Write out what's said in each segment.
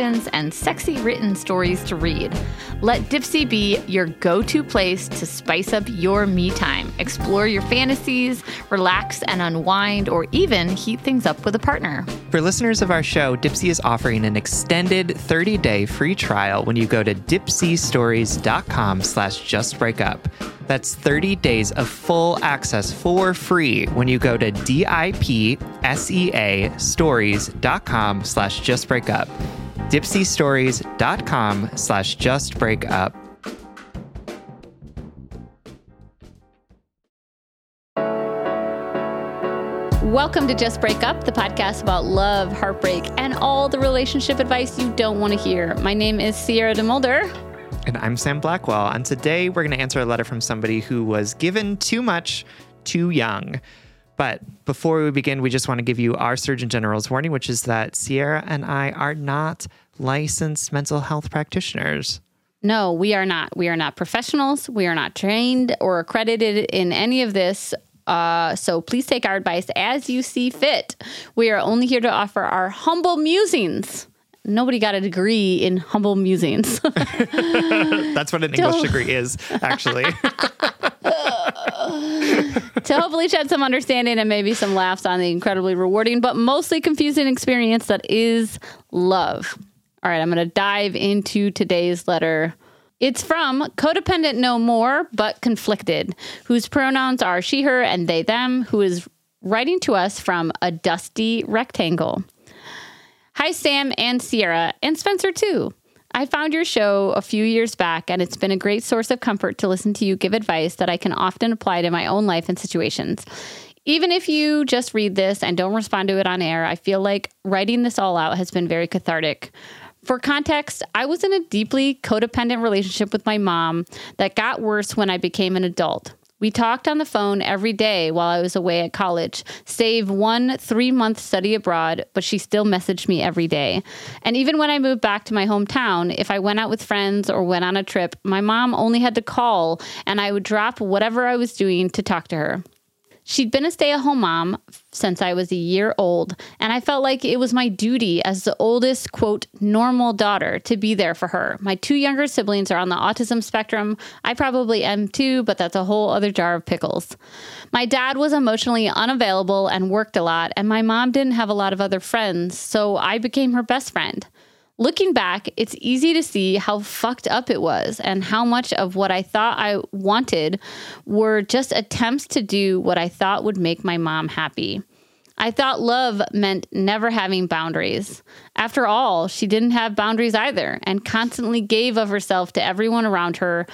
and sexy written stories to read. Let Dipsea be your go to place to spice up your me time. Explore your fantasies, relax and unwind, or even heat things up with a partner. For listeners of our show, Dipsea is offering an extended 30-day free trial when you go to dipseastories.com slash justbreakup. That's 30 days of full access for free when you go to D-I-P-S-E-A stories.com slash justbreakup dipseastories.com slash justbreakup. Welcome to Just Break Up, the podcast about love, heartbreak, and all the relationship advice you don't want to hear. My name is Sierra DeMulder. And I'm Sam Blackwell. And today we're going to answer a letter from somebody who was given too much too young. But before we begin, we just want to give you our Surgeon General's warning, which is that Sierra and I are not licensed mental health practitioners. No, we are not. We are not professionals. We are not trained or accredited in any of this. Uh, so please take our advice as you see fit. We are only here to offer our humble musings. Nobody got a degree in humble musings. That's what an English degree is, actually. to hopefully shed some understanding and maybe some laughs on the incredibly rewarding but mostly confusing experience that is love. All right, I'm going to dive into today's letter. It's from Codependent No More, but Conflicted, whose pronouns are she, her, and they, them, who is writing to us from a dusty rectangle. Hi, Sam and Sierra, and Spencer, too. I found your show a few years back, and it's been a great source of comfort to listen to you give advice that I can often apply to my own life and situations. Even if you just read this and don't respond to it on air, I feel like writing this all out has been very cathartic. For context, I was in a deeply codependent relationship with my mom that got worse when I became an adult. We talked on the phone every day while I was away at college, save one three month study abroad, but she still messaged me every day. And even when I moved back to my hometown, if I went out with friends or went on a trip, my mom only had to call and I would drop whatever I was doing to talk to her. She'd been a stay at home mom since I was a year old, and I felt like it was my duty as the oldest, quote, normal daughter to be there for her. My two younger siblings are on the autism spectrum. I probably am too, but that's a whole other jar of pickles. My dad was emotionally unavailable and worked a lot, and my mom didn't have a lot of other friends, so I became her best friend. Looking back, it's easy to see how fucked up it was and how much of what I thought I wanted were just attempts to do what I thought would make my mom happy. I thought love meant never having boundaries. After all, she didn't have boundaries either and constantly gave of herself to everyone around her,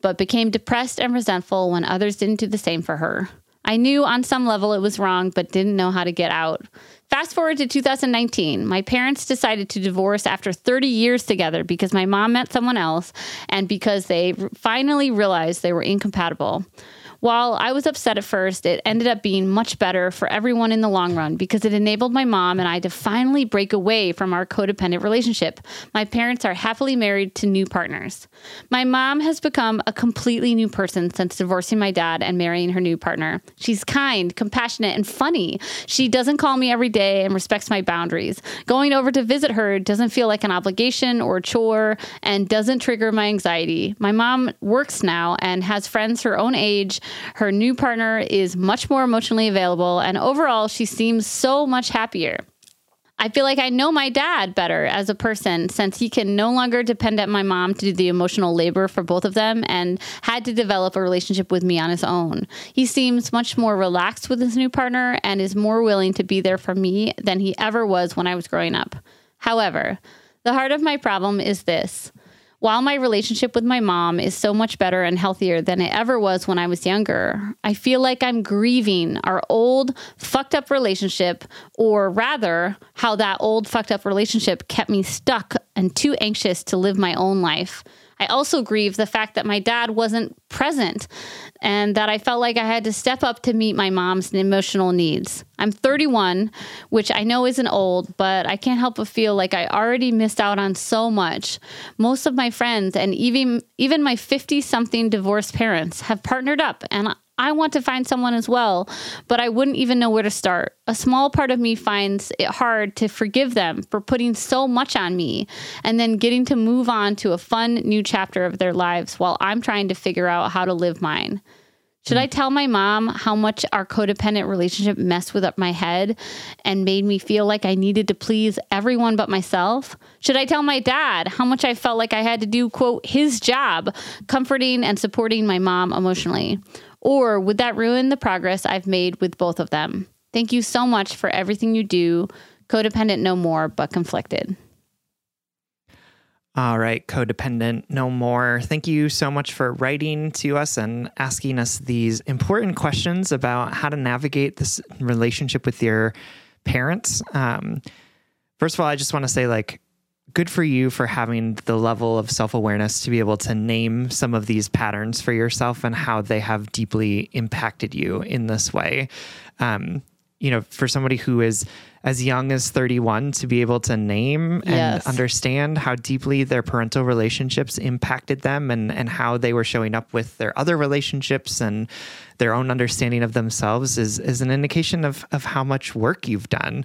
but became depressed and resentful when others didn't do the same for her. I knew on some level it was wrong, but didn't know how to get out. Fast forward to 2019. My parents decided to divorce after 30 years together because my mom met someone else and because they finally realized they were incompatible. While I was upset at first, it ended up being much better for everyone in the long run because it enabled my mom and I to finally break away from our codependent relationship. My parents are happily married to new partners. My mom has become a completely new person since divorcing my dad and marrying her new partner. She's kind, compassionate, and funny. She doesn't call me every day and respects my boundaries. Going over to visit her doesn't feel like an obligation or chore and doesn't trigger my anxiety. My mom works now and has friends her own age her new partner is much more emotionally available, and overall, she seems so much happier. I feel like I know my dad better as a person since he can no longer depend on my mom to do the emotional labor for both of them and had to develop a relationship with me on his own. He seems much more relaxed with his new partner and is more willing to be there for me than he ever was when I was growing up. However, the heart of my problem is this. While my relationship with my mom is so much better and healthier than it ever was when I was younger, I feel like I'm grieving our old fucked up relationship, or rather, how that old fucked up relationship kept me stuck and too anxious to live my own life. I also grieve the fact that my dad wasn't present and that I felt like I had to step up to meet my mom's emotional needs. I'm 31, which I know isn't old, but I can't help but feel like I already missed out on so much. Most of my friends and even even my 50 something divorced parents have partnered up and I want to find someone as well, but I wouldn't even know where to start. A small part of me finds it hard to forgive them for putting so much on me and then getting to move on to a fun new chapter of their lives while I'm trying to figure out how to live mine. Should I tell my mom how much our codependent relationship messed with up my head and made me feel like I needed to please everyone but myself? Should I tell my dad how much I felt like I had to do, quote, his job, comforting and supporting my mom emotionally? Or would that ruin the progress I've made with both of them? Thank you so much for everything you do. Codependent no more, but conflicted. All right, codependent no more. Thank you so much for writing to us and asking us these important questions about how to navigate this relationship with your parents. Um, first of all, I just want to say, like, good for you for having the level of self awareness to be able to name some of these patterns for yourself and how they have deeply impacted you in this way. Um, you know, for somebody who is as young as 31 to be able to name and Yes. understand how deeply their parental relationships impacted them and, and how they were showing up with their other relationships and their own understanding of themselves is, is an indication of, of how much work you've done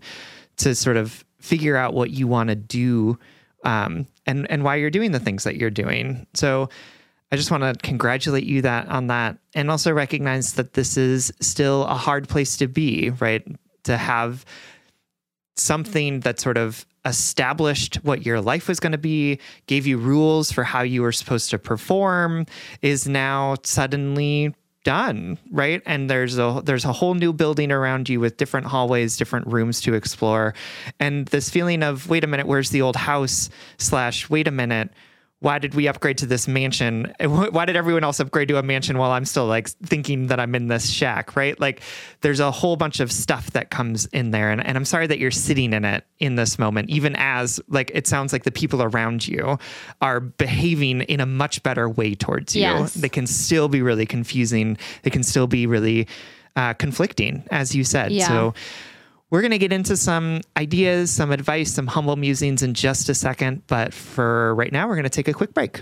to sort of figure out what you want to do um, and, and why you're doing the things that you're doing. So I just want to congratulate you that on that and also recognize that this is still a hard place to be, right? To have something that sort of established what your life was going to be, gave you rules for how you were supposed to perform, is now suddenly done, right? And there's a there's a whole new building around you with different hallways, different rooms to explore, and this feeling of wait a minute, where's the old house? Slash, wait a minute, why did we upgrade to this mansion? Why did everyone else upgrade to a mansion while I'm still like thinking that I'm in this shack, right? Like there's a whole bunch of stuff that comes in there. And, and I'm sorry that you're sitting in it in this moment, even as like it sounds like the people around you are behaving in a much better way towards you. Yes. They can still be really confusing. They can still be really uh, conflicting, as you said. Yeah. So we're going to get into some ideas, some advice, some humble musings in just a second. But for right now, we're going to take a quick break.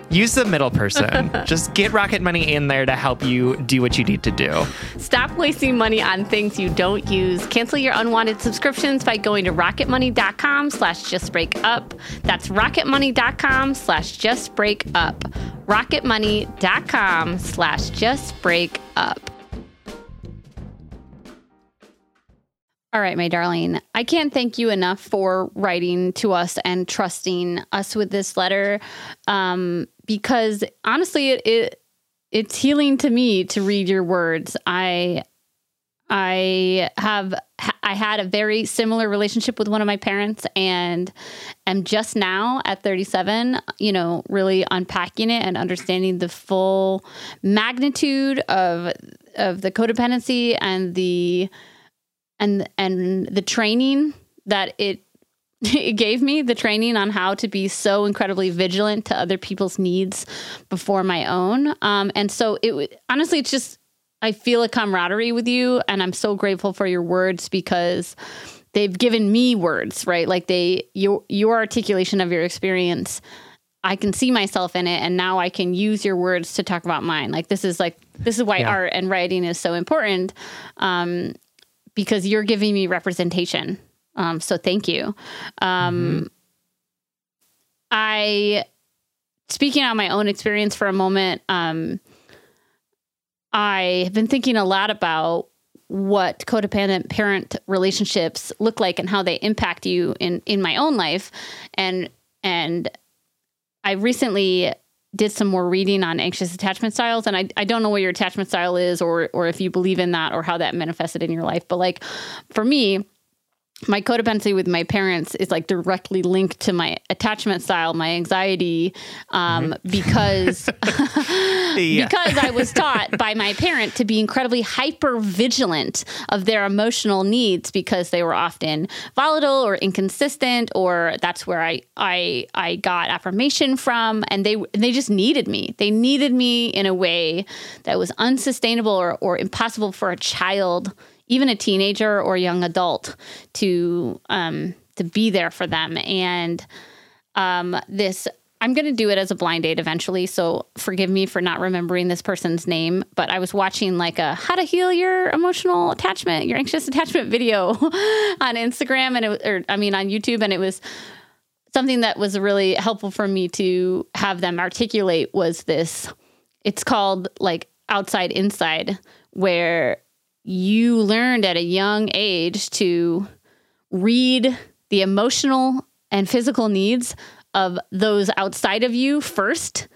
use the middle person. just get Rocket Money in there to help you do what you need to do. Stop wasting money on things you don't use. Cancel your unwanted subscriptions by going to rocketmoney.com slash justbreakup. That's rocketmoney.com slash justbreakup. rocketmoney.com slash justbreakup. All right, my darling. I can't thank you enough for writing to us and trusting us with this letter, um, because honestly, it, it it's healing to me to read your words. I I have I had a very similar relationship with one of my parents and am just now at 37, you know, really unpacking it and understanding the full magnitude of of the codependency and the and and the training that it it gave me the training on how to be so incredibly vigilant to other people's needs before my own. Um, and so it honestly, it's just I feel a camaraderie with you, and I'm so grateful for your words because they've given me words, right? Like they your your articulation of your experience. I can see myself in it, and now I can use your words to talk about mine. Like this is like this is why yeah. art and writing is so important. Um, because you're giving me representation. Um, so thank you. Um, mm-hmm. I, speaking on my own experience for a moment, um, I have been thinking a lot about what codependent parent relationships look like and how they impact you in in my own life and and I recently did some more reading on anxious attachment styles and I, I don't know what your attachment style is or or if you believe in that or how that manifested in your life but like for me my codependency with my parents is like directly linked to my attachment style, my anxiety, um, mm-hmm. because because I was taught by my parent to be incredibly hyper vigilant of their emotional needs because they were often volatile or inconsistent, or that's where I I I got affirmation from, and they they just needed me. They needed me in a way that was unsustainable or, or impossible for a child even a teenager or young adult to um, to be there for them. And um, this, I'm going to do it as a blind date eventually. So forgive me for not remembering this person's name. But I was watching like a how to heal your emotional attachment, your anxious attachment video on Instagram, and it, or I mean on YouTube, and it was something that was really helpful for me to have them articulate was this. It's called like outside inside, where you learned at a young age to read the emotional and physical needs of those outside of you first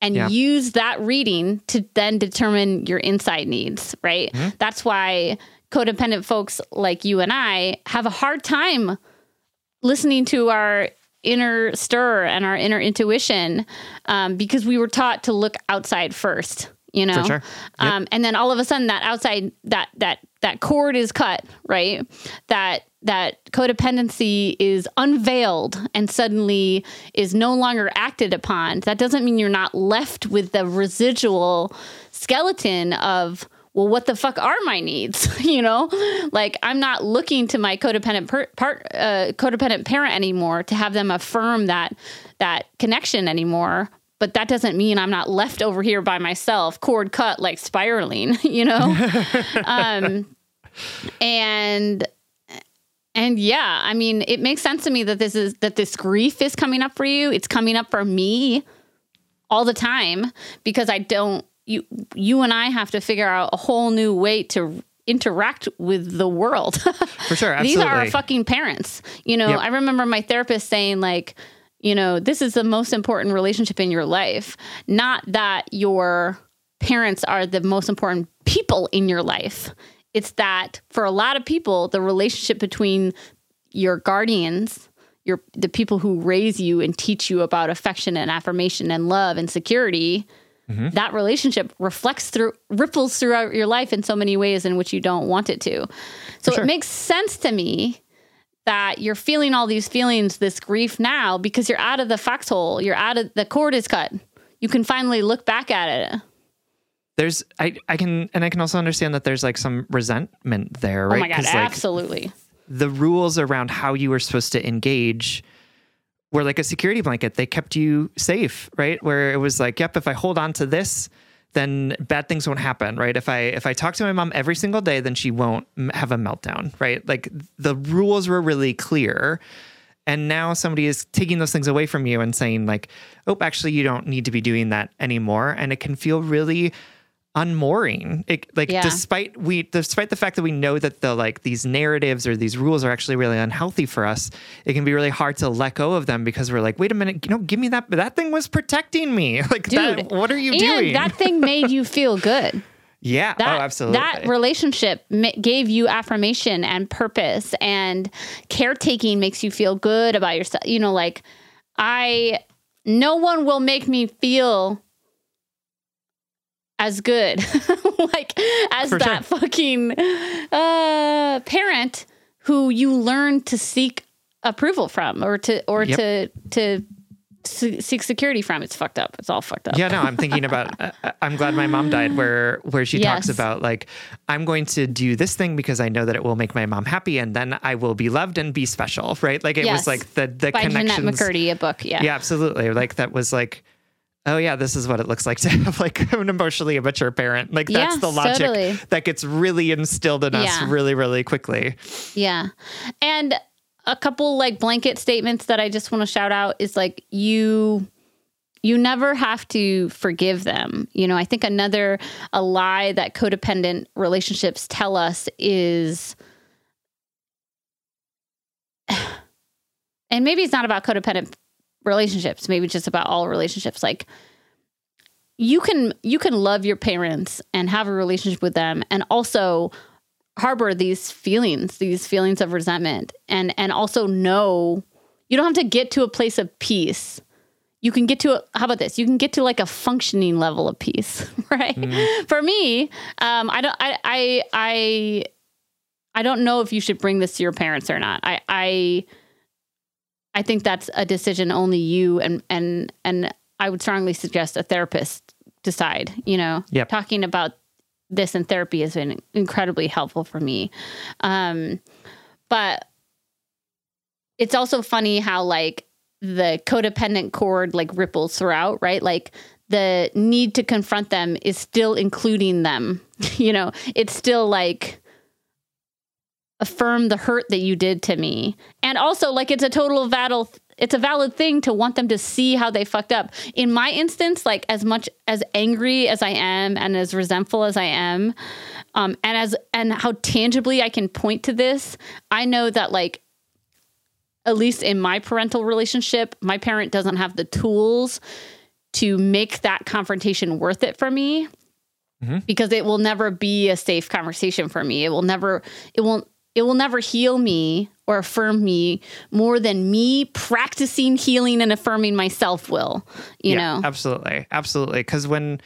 and yeah. use that reading to then determine your inside needs, right? Mm-hmm. That's why codependent folks like you and I have a hard time listening to our inner stir and our inner intuition um, because we were taught to look outside first you know? sure. um, and then all of a sudden that outside that that that cord is cut right? That that codependency is unveiled and suddenly is no longer acted upon. That doesn't mean you're not left with the residual skeleton of well what the fuck are my needs? You know? Like i'm not looking to my codependent per, part uh, codependent parent anymore to have them affirm that that connection anymore but that doesn't mean I'm not left over here by myself, cord cut, like spiraling, you know? um, and, and yeah, I mean, it makes sense to me that this is, that this grief is coming up for you. It's coming up for me all the time because I don't, you, you and I have to figure out a whole new way to interact with the world. For sure. Absolutely. These are our fucking parents. You know, Yep. I remember my therapist saying like, you know, this is the most important relationship in your life. Not that your parents are the most important people in your life. It's that for a lot of people, the relationship between your guardians, your the people who raise you and teach you about affection and affirmation and love and security, mm-hmm. that relationship reflects through ripples throughout your life in so many ways in which you don't want it to. So sure. it makes sense to me that you're feeling all these feelings, this grief now, because you're out of the foxhole. You're out of the cord is cut. You can finally look back at it. There's I I can and I can also understand that there's like some resentment there, oh right? Oh my god, 'Cause, like, absolutely. the rules around how you were supposed to engage were like a security blanket. They kept you safe, right? Where it was like, yep, if I hold on to this, then bad things won't happen, right? If I if I talk to my mom every single day, then she won't have a meltdown, right? Like the rules were really clear. And now somebody is taking those things away from you and saying like, "Oh, actually you don't need to be doing that anymore." And it can feel really unmooring. It, like Yeah. despite we despite the fact that we know that the like these narratives or these rules are actually really unhealthy for us, it can be really hard to let go of them because we're like, wait a minute, you know, give me that that thing was protecting me. Like Dude, that, what are you and doing? that thing made you feel good. yeah. Oh, that, oh, absolutely. That relationship ma- gave you affirmation and purpose, and caretaking makes you feel good about yourself. You know, like I, no one will make me feel as good, like as For that fucking uh, parent who you learn to seek approval from, or to or Yep. to to seek security from. It's fucked up. It's all fucked up. Yeah, no, I'm thinking about. Uh, I'm glad my mom died. Where where she talks about like I'm going to do this thing because I know that it will make my mom happy, and then I will be loved and be special, right? Like it Yes. was like the the By Jennette. McCurdy, a book. Yeah. Yeah, absolutely. Like that was like, oh yeah, this is what it looks like to have like an emotionally immature parent. Like that's Yes, the logic totally. that gets really instilled in us Yeah. really, really quickly. Yeah. And a couple like blanket statements that I just want to shout out is like you you never have to forgive them. You know, I think another a lie that codependent relationships tell us is and maybe it's not about codependent relationships, maybe just about all relationships like you can you can love your parents and have a relationship with them and also harbor these feelings these feelings of resentment and and also know you don't have to get to a place of peace. You can get to a, how about this? You can get to like a functioning level of peace right? For me um i don't i i i i don't know if you should bring this to your parents or not. I i i think that's a decision only you and and and i would strongly suggest a therapist decide you know? Yep. talking about this in therapy has been incredibly helpful for me. Um but it's also funny how like the codependent cord like ripples throughout right? Like the need to confront them is still including them you know? It's still like affirm the hurt that you did to me. And also like it's a total valid it's a valid thing to want them to see how they fucked up. In my instance like as much as angry as i am and as resentful as i am um, and as and how tangibly i can point to this i know that like at least in my parental relationship my parent doesn't have the tools to make that confrontation worth it for me because it will never be a safe conversation for me. It will never it won't it will never heal me or affirm me more than me practicing healing and affirming myself will, you know? Absolutely. Absolutely. Because when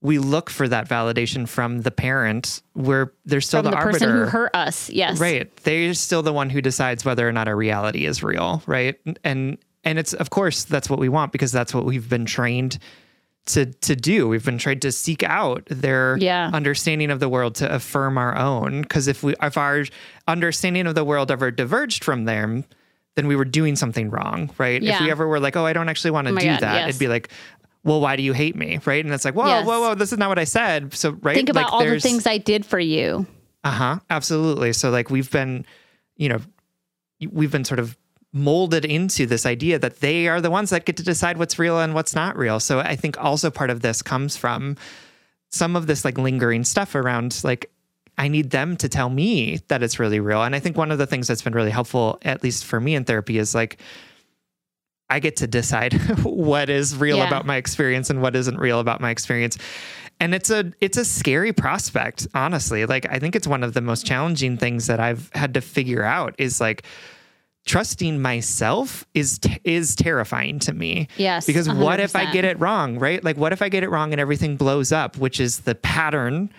we look for that validation from the parent, we're they're still From the, the, person who hurt us. Yes. Right. They're still the one who decides whether or not a reality is real, right? And and it's of course that's what we want because that's what we've been trained to to do. We've been trained to seek out their Yeah. understanding of the world to affirm our own. Because if we if our understanding of the world ever diverged from them, then we were doing something wrong, right? If we ever were like, oh, I don't actually want to my do God, that, yes. it'd be like, well, why do you hate me, right? And it's like, whoa, Yes. whoa, whoa, this is not what I said. So right, Think about like, all the things I did for you. uh huh. Absolutely. So like we've been, you know, we've been sort of molded into this idea that they are the ones that get to decide what's real and what's not real. So I think also part of this comes from some of this like lingering stuff around like I need them to tell me that it's really real. And I think one of the things that's been really helpful, at least for me in therapy, is like I get to decide what is real Yeah. about my experience and what isn't real about my experience. And it's a it's a scary prospect, honestly. Like I think it's one of the most challenging things that I've had to figure out is like trusting myself is t- is terrifying to me. Yes, Because what if I get it wrong, right? Like what if I get it wrong and everything blows up, which is the pattern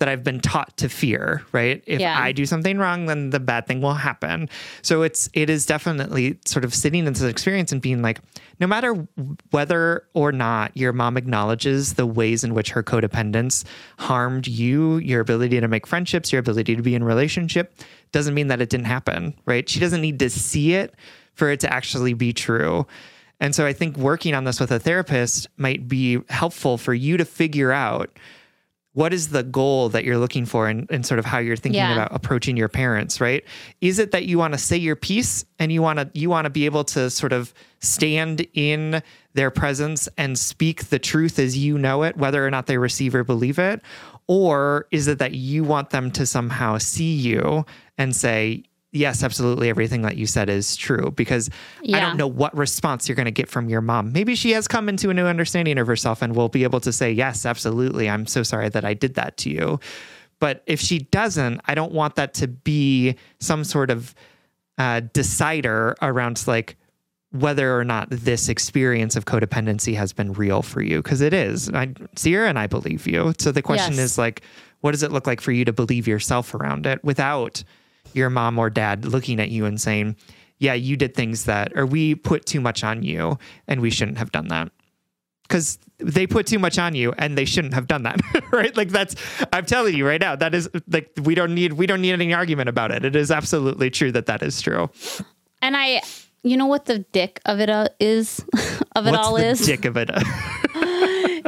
that I've been taught to fear, right? If Yeah. I do something wrong, then the bad thing will happen. So it's it is definitely sort of sitting in this experience and being like, no matter whether or not your mom acknowledges the ways in which her codependence harmed you, your ability to make friendships, your ability to be in relationship, doesn't mean that it didn't happen, right? She doesn't need to see it for it to actually be true. And so I think working on this with a therapist might be helpful for you to figure out what is the goal that you're looking for and, and sort of how you're thinking Yeah. about approaching your parents right is it that you want to say your piece and you want to you want to be able to sort of stand in their presence and speak the truth as you know it whether or not they receive or believe it or is it that you want them to somehow see you and say yes absolutely everything that you said is true because i don't know what response you're going to get from your mom. Maybe she has come into a new understanding of herself and will be able to say, Yes, absolutely. I'm so sorry that I did that to you. But if she doesn't, I don't want that to be some sort of uh, decider around like whether or not this experience of codependency has been real for you because it is. I, Sierra and I believe you. So the question Yes. is like, what does it look like for you to believe yourself around it without your mom or dad looking at you and saying, yeah, you did things that, or we put too much on you and we shouldn't have done that. Because they put too much on you and they shouldn't have done that, right? Like that's, I'm telling you right now, that is like, we don't need, we don't need any argument about it. It is absolutely true that that is true. And I, you know what the dick of it uh, is, of it What's all the is? dick of it?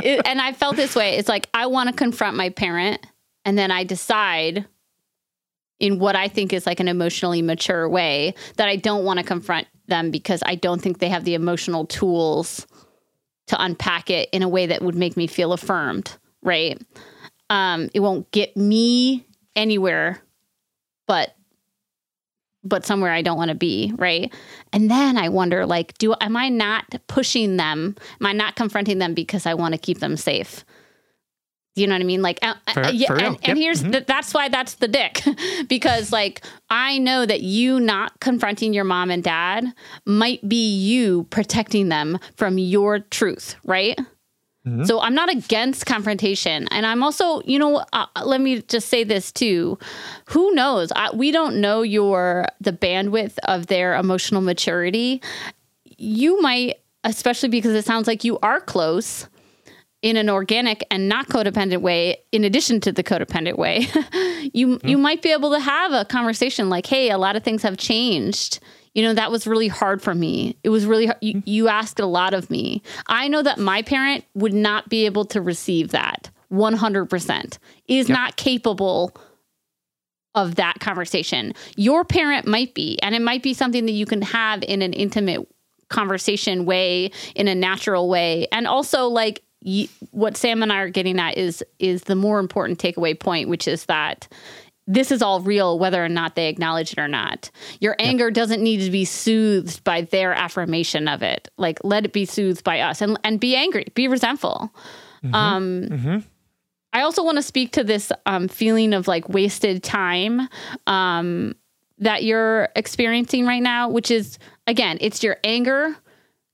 It- and I felt this way. It's like I want to confront my parent, and then I decide in what I think is like an emotionally mature way that I don't want to confront them because I don't think they have the emotional tools to unpack it in a way that would make me feel affirmed, right? Um, it won't get me anywhere, but but somewhere I don't want to be, right? And then I wonder, like, do am I not pushing them? Am I not confronting them because I want to keep them safe? You know what I mean? Like, uh, For- uh, yeah, for and, and Yep. here's th- that's why that's the dick, because like I know that you not confronting your mom and dad might be you protecting them from your truth, right? So I'm not against confrontation, and I'm also, you know, uh, let me just say this too. Who knows? I, we don't know your the bandwidth of their emotional maturity. You might, especially because it sounds like you are close in an organic and not codependent way in addition to the codependent way you you might be able to have a conversation like hey a lot of things have changed. You know that was really hard for me. It was really hard. You, you asked a lot of me. I know that my parent would not be able to receive that 100% is not capable of that conversation. Your parent might be and it might be something that you can have in an intimate conversation way in a natural way. And also like what sam and i are getting at is is the more important takeaway point which is that this is all real whether or not they acknowledge it or not. Your anger doesn't need to be soothed by their affirmation of it. Like let it be soothed by us and and be angry be resentful. Um I also want to speak to this um, feeling of like wasted time. Um, that you're experiencing right now, which is again, it's your anger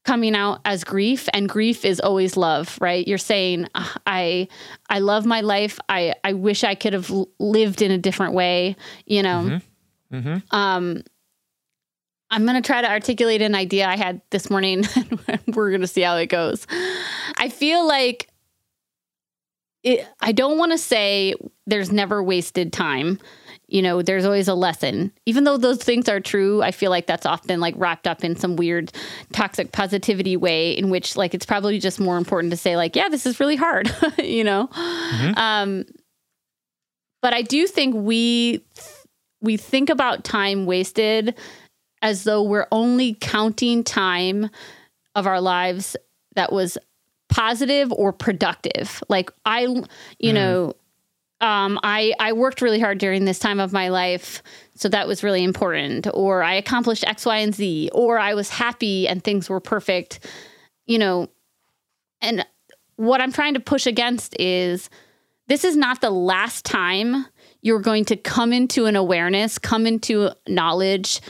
coming out as grief and grief is always love right? You're saying i i love my life. I i wish i could have lived in a different way you know? Mm-hmm. Mm-hmm. um i'm going to try to articulate an idea i had this morning we're going to see how it goes. I feel like it, i don't want to say there's never wasted time you know, there's always a lesson. Even though those things are true, I feel like that's often like wrapped up in some weird toxic positivity way in which like it's probably just more important to say like, yeah, this is really hard, you know. Mm-hmm. Um but I do think we we think about time wasted as though we're only counting time of our lives that was positive or productive. Like I you mm. know, um, I, I worked really hard during this time of my life, so that was really important. Or I accomplished X, Y, and Z, or I was happy and things were perfect, you know. And what I'm trying to push against is this is not the last time you're going to come into an awareness, come into knowledge,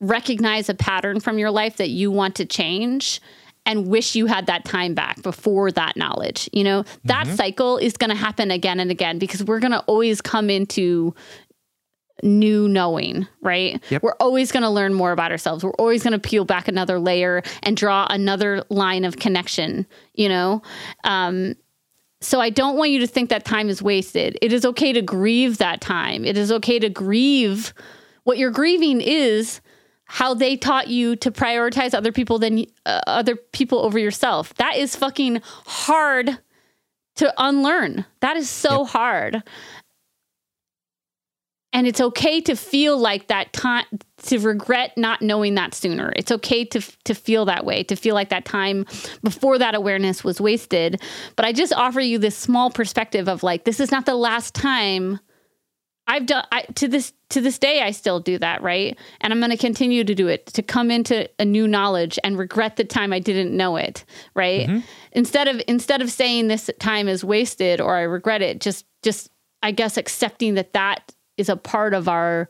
recognize a pattern from your life that you want to change and wish you had that time back before that knowledge. You know, that mm-hmm. cycle is going to happen again and again because we're going to always come into new knowing, right? Yep. We're always going to learn more about ourselves. We're always going to peel back another layer and draw another line of connection, you know? Um, so I don't want you to think that time is wasted. It is okay to grieve that time. It is okay to grieve. What you're grieving is how they taught you to prioritize other people than uh, other people over yourself. That is fucking hard to unlearn. That is so yep. hard. And it's okay to feel like that time to regret not knowing that sooner. It's okay to to feel that way, to feel like that time before that awareness was wasted. But I just offer you this small perspective of like this is not the last time I've done I, to this to this day I still do that, right? And I'm going to continue to do it to come into a new knowledge and regret the time I didn't know it, right? Mm-hmm. Instead of instead of saying this time is wasted or I regret it, just just I guess accepting that that is a part of our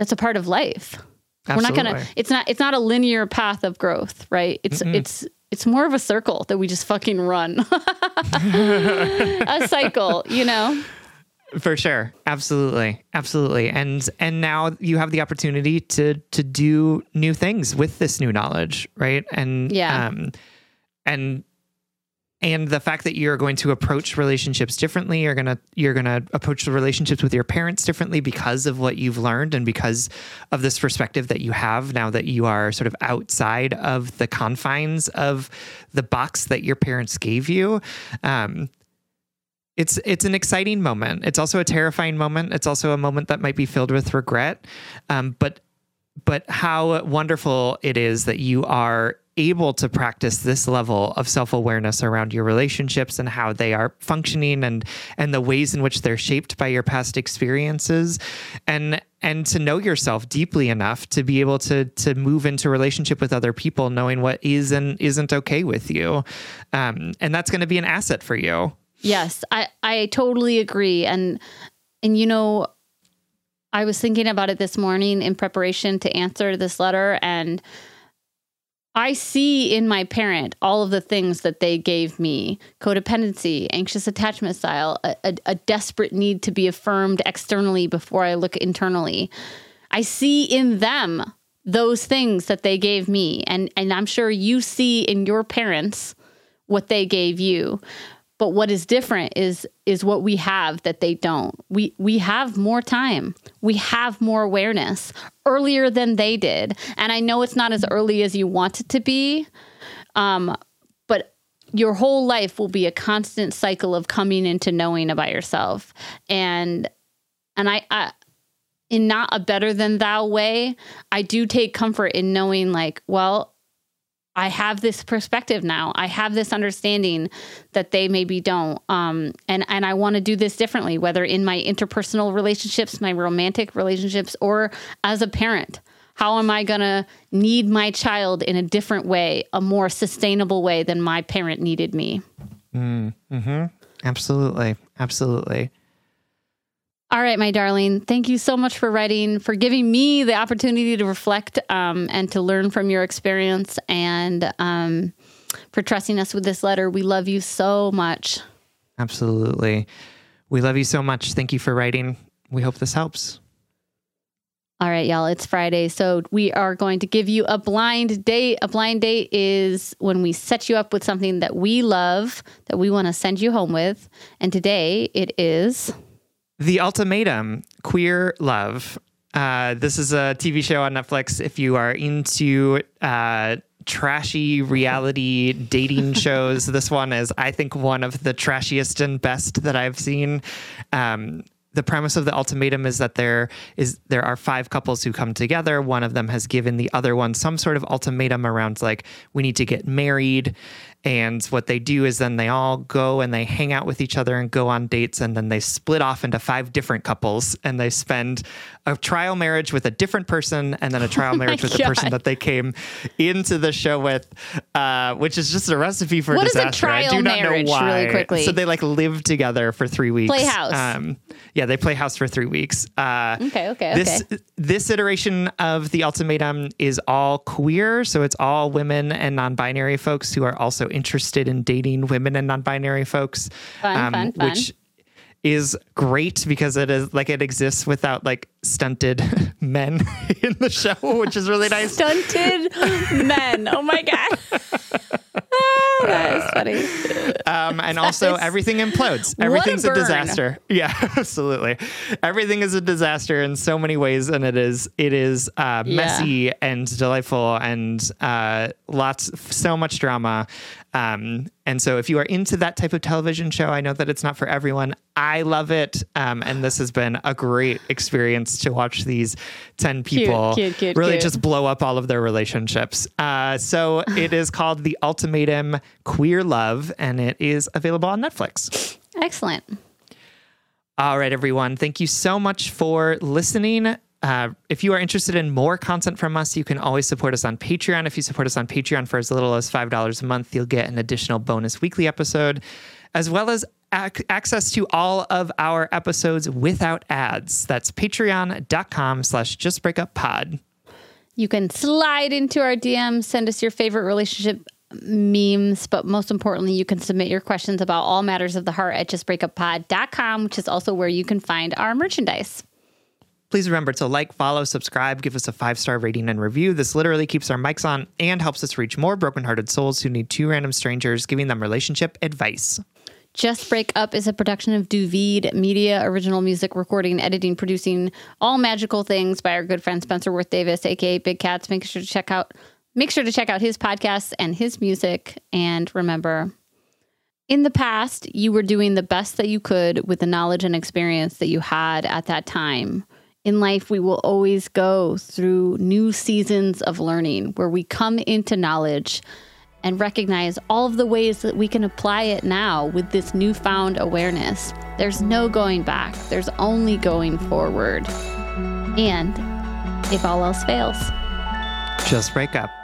that's a part of life. Absolutely. We're not going to it's not it's not a linear path of growth, right? It's Mm-mm. it's it's more of a circle that we just fucking run. a cycle, you know? For sure. Absolutely. Absolutely. And and now you have the opportunity to to do new things with this new knowledge right? And yeah. um and and the fact that you're going to approach relationships differently you're going to you're going to approach the relationships with your parents differently because of what you've learned and because of this perspective that you have now that you are sort of outside of the confines of the box that your parents gave you. Um, it's it's an exciting moment. It's also a terrifying moment. It's also a moment that might be filled with regret. Um, but but how wonderful it is that you are able to practice this level of self-awareness around your relationships and how they are functioning and and the ways in which they're shaped by your past experiences and and to know yourself deeply enough to be able to to move into relationship with other people knowing what is and isn't okay with you um, and that's going to be an asset for you Yes, I I totally agree and and you know I was thinking about it this morning in preparation to answer this letter and I see in my parent all of the things that they gave me codependency, anxious attachment style, a, a, a, desperate need to be affirmed externally before I look internally. I see in them those things that they gave me. And, and I'm sure you see in your parents what they gave you but what is different is is what we have that they don't. We we have more time. We have more awareness earlier than they did. And i know it's not as early as you want it to be um, but your whole life will be a constant cycle of coming into knowing about yourself. And and i, I in not a better than thou way i do take comfort in knowing like well I have this perspective now. I have this understanding that they maybe don't. Um, and and I want to do this differently, whether in my interpersonal relationships, my romantic relationships, or as a parent. How am I going to need my child in a different way, a more sustainable way than my parent needed me? Mm, hmm Absolutely. Absolutely. All right, my darling. Thank you so much for writing, for giving me the opportunity to reflect um, and to learn from your experience, and um, for trusting us with this letter. We love you so much. Absolutely. We love you so much. Thank you for writing. We hope this helps. All right, y'all, it's Friday. So we are going to give you a blind date. A blind date is when we set you up with something that we love, that we want to send you home with. And today it is The Ultimatum Queer Love. Uh, this is a TV show on Netflix. If you are into uh, trashy reality dating shows, this one is, I think, one of the trashiest and best that I've seen. Um, the premise of the ultimatum is that there is there are five couples who come together. One of them has given the other one some sort of ultimatum around like we need to get married. And what they do is then they all go and they hang out with each other and go on dates and then they split off into five different couples and they spend a trial marriage with a different person and then a trial Oh marriage with the person that they came into the show with, uh, which is just a recipe for What is a disaster. I do not marriage, know why. really quickly? So they like live together for three weeks. Play house. Um, yeah, they play house for three weeks. Uh, Okay, okay, this okay. this iteration of the ultimatum is all queer, so it's all women and non-binary folks who are also interested in dating women and non-binary folks. Fun, fun, fun. Which is great because it is like it exists without like stunted men in the show, which is really nice. Stunted Men. Oh my God. Ah, that is funny. Um, and also is- everything implodes. What a Everything's a, disaster. Yeah, absolutely. Everything is a disaster in so many ways, and it is it is uh, messy and delightful and uh, lots so much drama. Um, and so, if you are into that type of television show, I know that it's not for everyone. I love it, um, and this has been a great experience to watch these ten people cute, cute, really cute. just blow up all of their relationships. Uh, so it is called The Ultimatum Queer Love, and it is available on Netflix. Excellent. All right, everyone. Thank you so much for listening. Uh, if you are interested in more content from us, you can always support us on Patreon. If you support us on Patreon for as little as $5 a month, you'll get an additional bonus weekly episode, as well as ac- access to all of our episodes without ads. That's patreon.com slash justbreakuppod. You can slide into our DMs, send us your favorite relationship memes, but most importantly, you can submit your questions about all matters of the heart at justbreakuppod.com, which is also where you can find our merchandise. Please remember to like, follow, subscribe, give us a five star rating and review. This literally keeps our mics on and helps us reach more brokenhearted souls who need two random strangers giving them relationship advice. Just Break Up is a production of Du Vide Media, original music, recording, editing, producing, all magical things by our good friend Spencer Worth Davis, aka Big Cats. Make sure to check out make sure to check out his podcasts and his music. And remember, in the past, you were doing the best that you could with the knowledge and experience that you had at that time. In life, we will always go through new seasons of learning where we come into knowledge and recognize all of the ways that we can apply it now with this newfound awareness. There's no going back, there's only going forward. And if all else fails, Just break up.